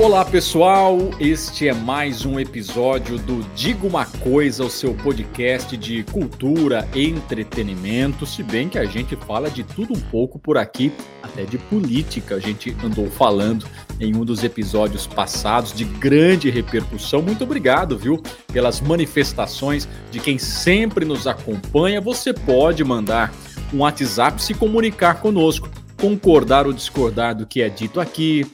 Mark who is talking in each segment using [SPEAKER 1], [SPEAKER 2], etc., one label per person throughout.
[SPEAKER 1] Olá pessoal, este é mais um episódio do Diga uma Coisa, o seu podcast de cultura e entretenimento. Se bem que a gente fala de tudo um pouco por aqui, até de política, a gente andou falando em um dos episódios passados de grande repercussão. Muito obrigado, viu, pelas manifestações de quem sempre nos acompanha. Você pode mandar um WhatsApp se comunicar conosco, concordar ou discordar do que é dito aqui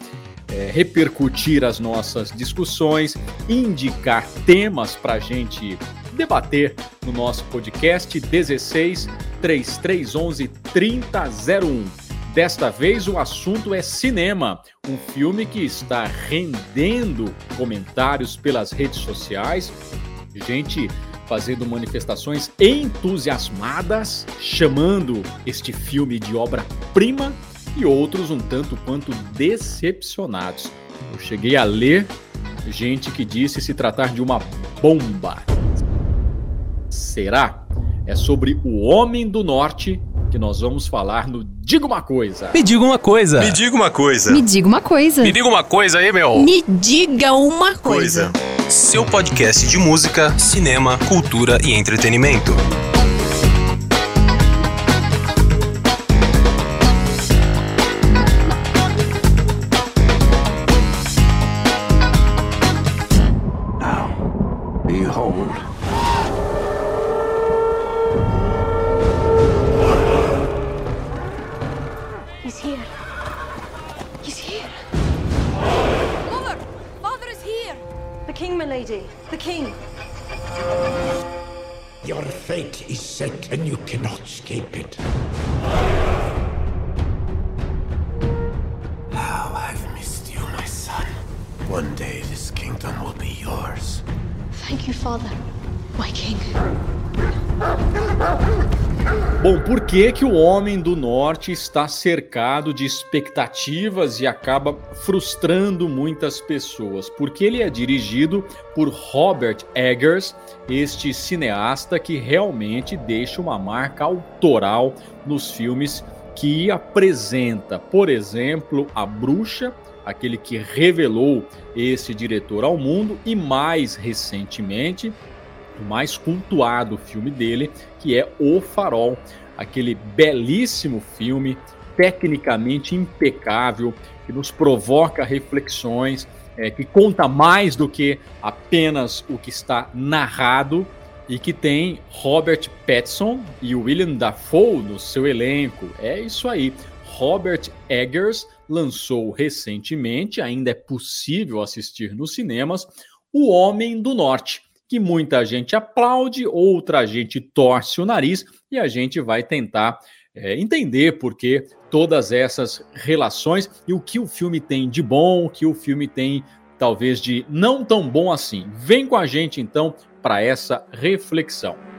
[SPEAKER 1] é, repercutir as nossas discussões, indicar temas para a gente debater no nosso podcast 16 3311 3001. Desta vez o assunto é cinema, um filme que está rendendo comentários pelas redes sociais, gente fazendo manifestações entusiasmadas, chamando este filme de obra-prima e outros um tanto quanto decepcionados. Eu cheguei a ler gente que disse se tratar de uma bomba. Será? É sobre o Homem do Norte que nós vamos falar no Diga uma Coisa.
[SPEAKER 2] Me diga uma coisa.
[SPEAKER 3] Me diga uma coisa.
[SPEAKER 4] Me diga uma coisa.
[SPEAKER 2] Me diga uma coisa aí, meu.
[SPEAKER 4] Me diga uma coisa.
[SPEAKER 3] Coisa.
[SPEAKER 2] Seu podcast de música, cinema, cultura e entretenimento.
[SPEAKER 5] Your fate is set and you cannot escape it. How I've missed you, my son. One day this kingdom will be yours.
[SPEAKER 6] Thank you, father. My king.
[SPEAKER 1] Bom, por que, que o Homem do Norte está cercado de expectativas e acaba frustrando muitas pessoas? Porque ele é dirigido por Robert Eggers, este cineasta que realmente deixa uma marca autoral nos filmes que apresenta, por exemplo, A Bruxa, aquele que revelou esse diretor ao mundo, e mais recentemente, o mais cultuado filme dele, que é O Farol, aquele belíssimo filme, tecnicamente impecável, que nos provoca reflexões, é, que conta mais do que apenas o que está narrado e que tem Robert Pattinson e William Dafoe no seu elenco. É isso aí. Robert Eggers lançou recentemente, ainda é possível assistir nos cinemas, O Homem do Norte, que muita gente aplaude, outra gente torce o nariz e a gente vai tentar é, entender por que todas essas relações e o que o filme tem de bom, o que o filme tem talvez de não tão bom assim. Vem com a gente então para essa reflexão.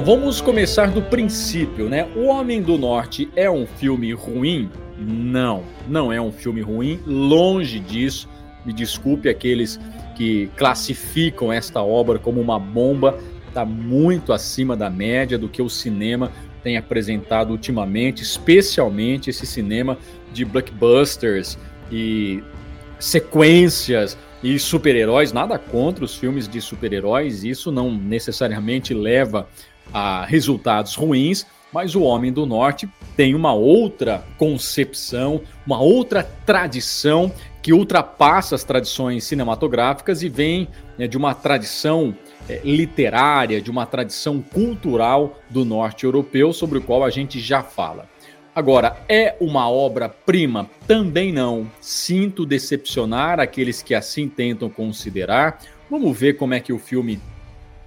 [SPEAKER 1] Bom, vamos começar do princípio, né? O Homem do Norte é um filme ruim? Não, não é um filme ruim, longe disso. Me desculpe aqueles que classificam esta obra como uma bomba, está muito acima da média do que o cinema tem apresentado ultimamente, especialmente esse cinema de blockbusters e sequências e super-heróis. Nada contra os filmes de super-heróis, isso não necessariamente leva a resultados ruins, mas o Homem do Norte tem uma outra concepção, uma outra tradição que ultrapassa as tradições cinematográficas e vem né, de uma tradição é, literária, de uma tradição cultural do norte europeu, sobre o qual a gente já fala. Agora, é uma obra-prima? Também não. Sinto decepcionar aqueles que assim tentam considerar. Vamos ver como é que o filme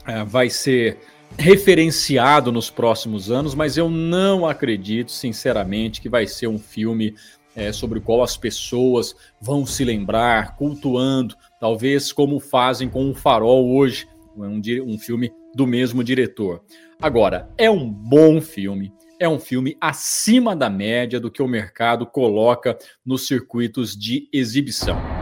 [SPEAKER 1] é, vai ser referenciado nos próximos anos, mas eu não acredito, sinceramente, que vai ser um filme é, sobre o qual as pessoas vão se lembrar, cultuando, talvez como fazem com o Farol hoje, é um, um filme do mesmo diretor. Agora, é um bom filme, é um filme acima da média do que o mercado coloca nos circuitos de exibição.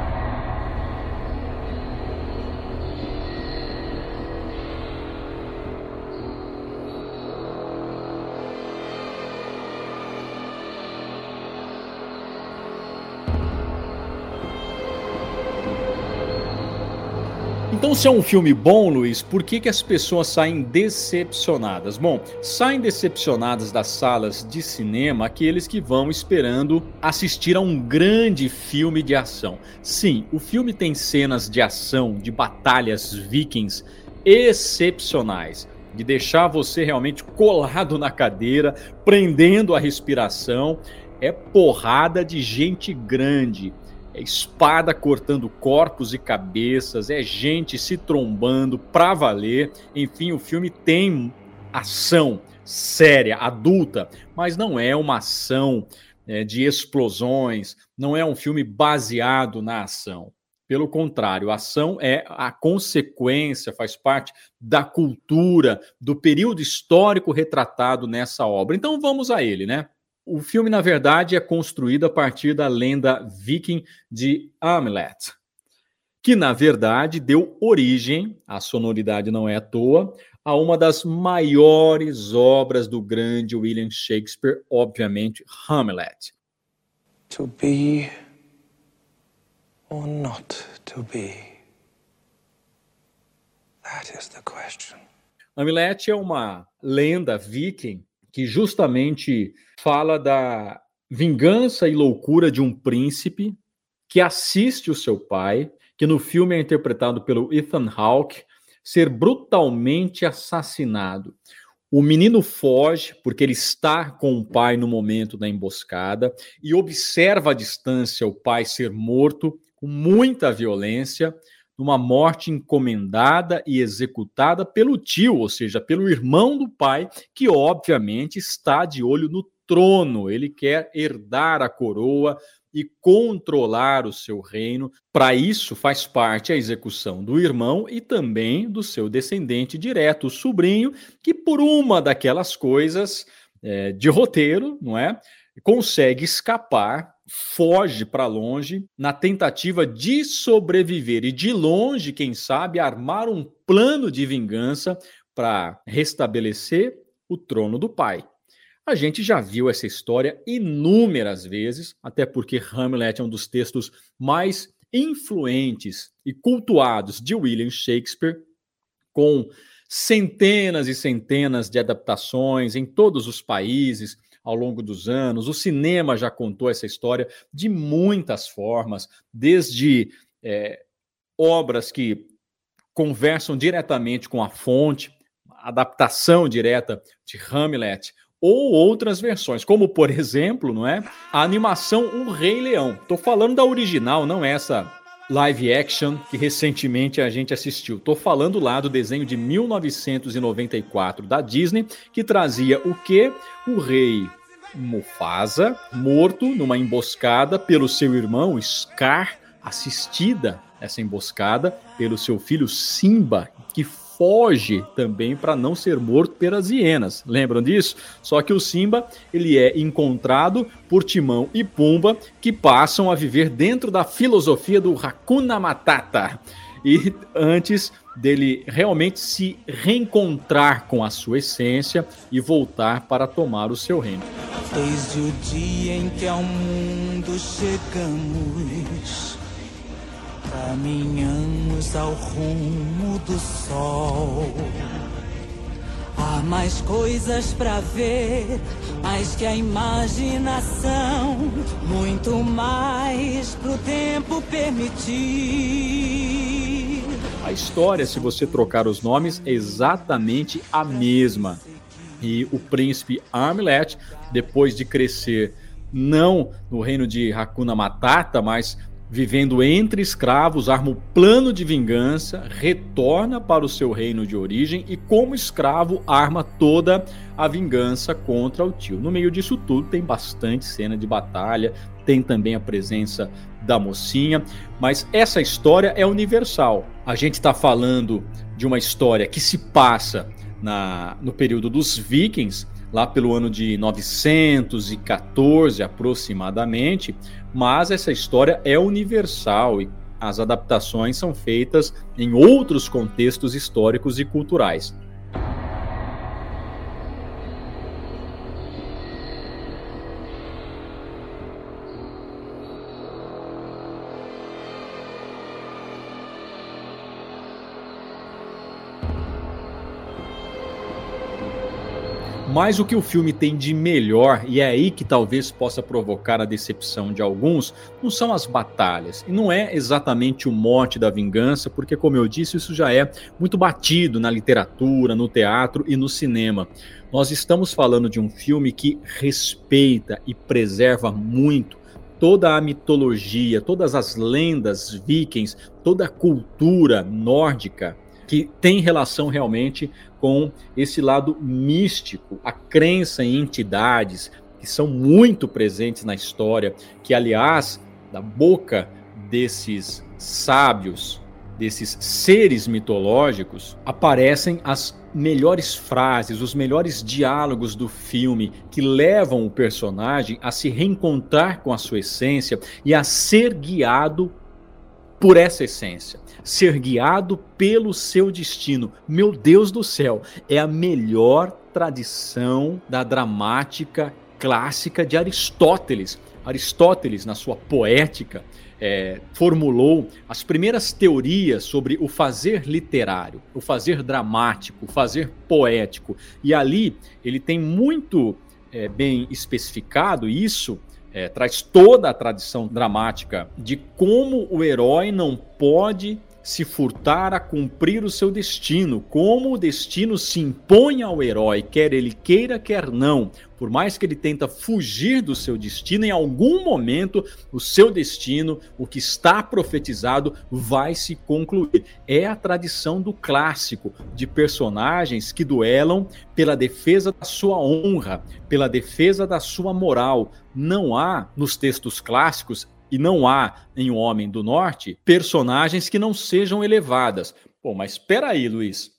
[SPEAKER 1] Então, se é um filme bom, Luiz, por que, que as pessoas saem decepcionadas? Bom, saem decepcionadas das salas de cinema aqueles que vão esperando assistir a um grande filme de ação. Sim, o filme tem cenas de ação, de batalhas vikings excepcionais de deixar você realmente colado na cadeira, prendendo a respiração. É porrada de gente grande é espada cortando corpos e cabeças, é gente se trombando pra valer. Enfim, o filme tem ação séria, adulta, mas não é uma ação é, de explosões, não é um filme baseado na ação. Pelo contrário, a ação é a consequência, faz parte da cultura, do período histórico retratado nessa obra. Então vamos a ele, né? O filme, na verdade, é construído a partir da lenda viking de Hamlet, que, na verdade, deu origem, a sonoridade não é à toa, a uma das maiores obras do grande William Shakespeare, obviamente, Hamlet.
[SPEAKER 5] To be or not to be? That is the question.
[SPEAKER 1] Hamlet é uma lenda viking que justamente fala da vingança e loucura de um príncipe que assiste o seu pai, que no filme é interpretado pelo Ethan Hawke, ser brutalmente assassinado. O menino foge porque ele está com o pai no momento da emboscada e observa à distância o pai ser morto com muita violência numa morte encomendada e executada pelo tio, ou seja, pelo irmão do pai, que obviamente está de olho no trono, ele quer herdar a coroa e controlar o seu reino. Para isso, faz parte a execução do irmão e também do seu descendente direto, o sobrinho, que por uma daquelas coisas é, de roteiro, não é? Consegue escapar foge para longe na tentativa de sobreviver e de longe, quem sabe, armar um plano de vingança para restabelecer o trono do pai. A gente já viu essa história inúmeras vezes, até porque Hamlet é um dos textos mais influentes e cultuados de William Shakespeare, com centenas e centenas de adaptações em todos os países, ao longo dos anos. O cinema já contou essa história de muitas formas, desde é, obras que conversam diretamente com a fonte, adaptação direta de Hamlet, ou outras versões, como por exemplo, não é? A animação O Rei Leão. Estou falando da original, não essa live action que recentemente a gente assistiu. Estou falando lá do desenho de 1994 da Disney, que trazia o que? O rei Mufasa morto numa emboscada pelo seu irmão Scar, assistida essa emboscada pelo seu filho Simba, que foge também para não ser morto pelas hienas. Lembram disso? Só que o Simba, ele é encontrado por Timão e Pumba, que passam a viver dentro da filosofia do Hakuna Matata. E antes dele realmente se reencontrar com a sua essência e voltar para tomar o seu reino.
[SPEAKER 3] Desde o dia em que ao mundo chegamos Caminhamos ao rumo do sol. Há mais coisas para ver, mais que a imaginação, muito mais pro tempo permitir.
[SPEAKER 1] A história, se você trocar os nomes, é exatamente a mesma. E o príncipe Armlet, depois de crescer não no reino de Hakuna Matata, mas vivendo entre escravos, arma o plano de vingança, retorna para o seu reino de origem e, como escravo, arma toda a vingança contra o tio. No meio disso tudo, tem bastante cena de batalha, tem também a presença da mocinha, mas essa história é universal. A gente está falando de uma história que se passa na, no período dos vikings, lá pelo ano de 914 aproximadamente, mas essa história é universal e as adaptações são feitas em outros contextos históricos e culturais. Mas o que o filme tem de melhor, e é aí que talvez possa provocar a decepção de alguns, não são as batalhas. E não é exatamente o mote da vingança, porque, como eu disse, isso já é muito batido na literatura, no teatro e no cinema. Nós estamos falando de um filme que respeita e preserva muito toda a mitologia, todas as lendas vikings, toda a cultura nórdica que tem relação realmente com esse lado místico, a crença em entidades que são muito presentes na história, que aliás, da boca desses sábios, desses seres mitológicos, aparecem as melhores frases, os melhores diálogos do filme que levam o personagem a se reencontrar com a sua essência e a ser guiado por essa essência ser guiado pelo seu destino. Meu Deus do céu, é a melhor tradição da dramática clássica de Aristóteles. Aristóteles, na sua poética, é, formulou as primeiras teorias sobre o fazer literário, o fazer dramático, o fazer poético. E ali ele tem muito é, bem especificado isso é, traz toda a tradição dramática de como o herói não pode se furtar a cumprir o seu destino, como o destino se impõe ao herói, quer ele queira, quer não. Por mais que ele tenta fugir do seu destino, em algum momento o seu destino, o que está profetizado, vai se concluir. É a tradição do clássico de personagens que duelam pela defesa da sua honra, pela defesa da sua moral. Não há nos textos clássicos e não há em O Homem do Norte personagens que não sejam elevadas. Pô, mas espera aí, Luiz.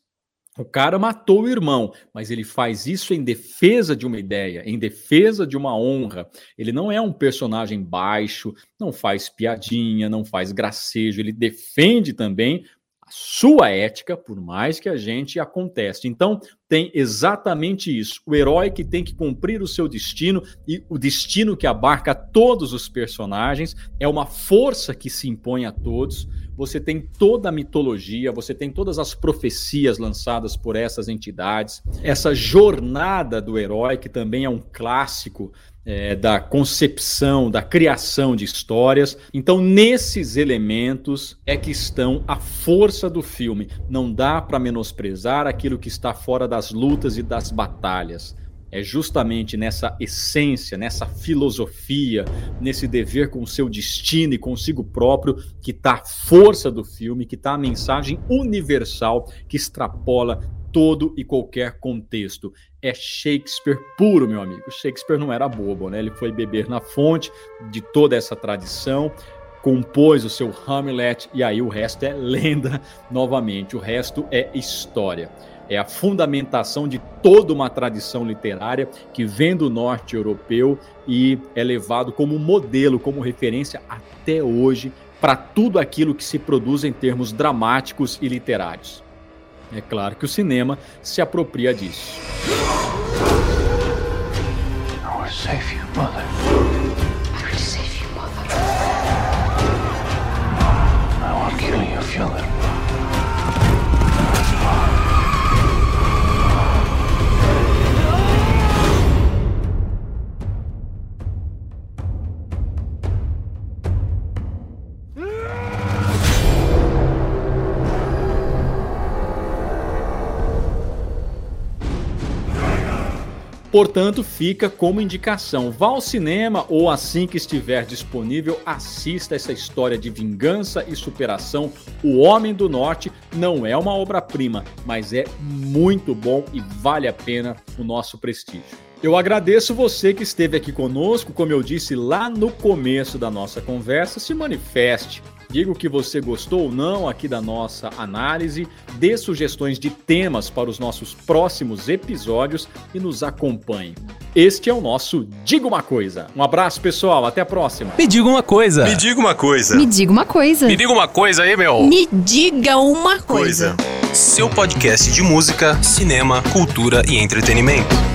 [SPEAKER 1] O cara matou o irmão, mas ele faz isso em defesa de uma ideia, em defesa de uma honra. Ele não é um personagem baixo, não faz piadinha, não faz gracejo, ele defende também sua ética, por mais que a gente a. Então, tem exatamente isso. O herói que tem que cumprir o seu destino e o destino que abarca todos os personagens é uma força que se impõe a todos. Você tem toda a mitologia, você tem todas as profecias lançadas por essas entidades, essa jornada do herói, que também é um clássico é, da concepção, da criação de histórias. Então, nesses elementos é que estão a força do filme. Não dá para menosprezar aquilo que está fora das lutas e das batalhas. É justamente nessa essência, nessa filosofia, nesse dever com o seu destino e consigo próprio que está a força do filme, que está a mensagem universal que extrapola todo e qualquer contexto. É Shakespeare puro, meu amigo. Shakespeare não era bobo, né? Ele foi beber na fonte de toda essa tradição, compôs o seu Hamlet e aí o resto é lenda novamente. O resto é história. É a fundamentação de toda uma tradição literária que vem do norte europeu e é levado como modelo, como referência até hoje para tudo aquilo que se produz em termos dramáticos e literários. É claro que o cinema se apropria disso. save you, mother. Portanto, fica como indicação. Vá ao cinema ou assim que estiver disponível, assista essa história de vingança e superação. O Homem do Norte não é uma obra-prima, mas é muito bom e vale a pena o nosso prestígio. Eu agradeço você que esteve aqui conosco, como eu disse lá no começo da nossa conversa, se manifeste Diga o que você gostou ou não aqui da nossa análise, dê sugestões de temas para os nossos próximos episódios e nos acompanhe. Este é o nosso Diga uma Coisa. Um abraço, pessoal. Até a próxima.
[SPEAKER 2] Me diga uma coisa.
[SPEAKER 5] Me diga uma coisa.
[SPEAKER 4] Me diga uma coisa.
[SPEAKER 2] Me diga uma coisa aí, meu.
[SPEAKER 4] Me diga uma coisa.
[SPEAKER 5] Coisa.
[SPEAKER 2] Seu podcast de música, cinema, cultura e entretenimento.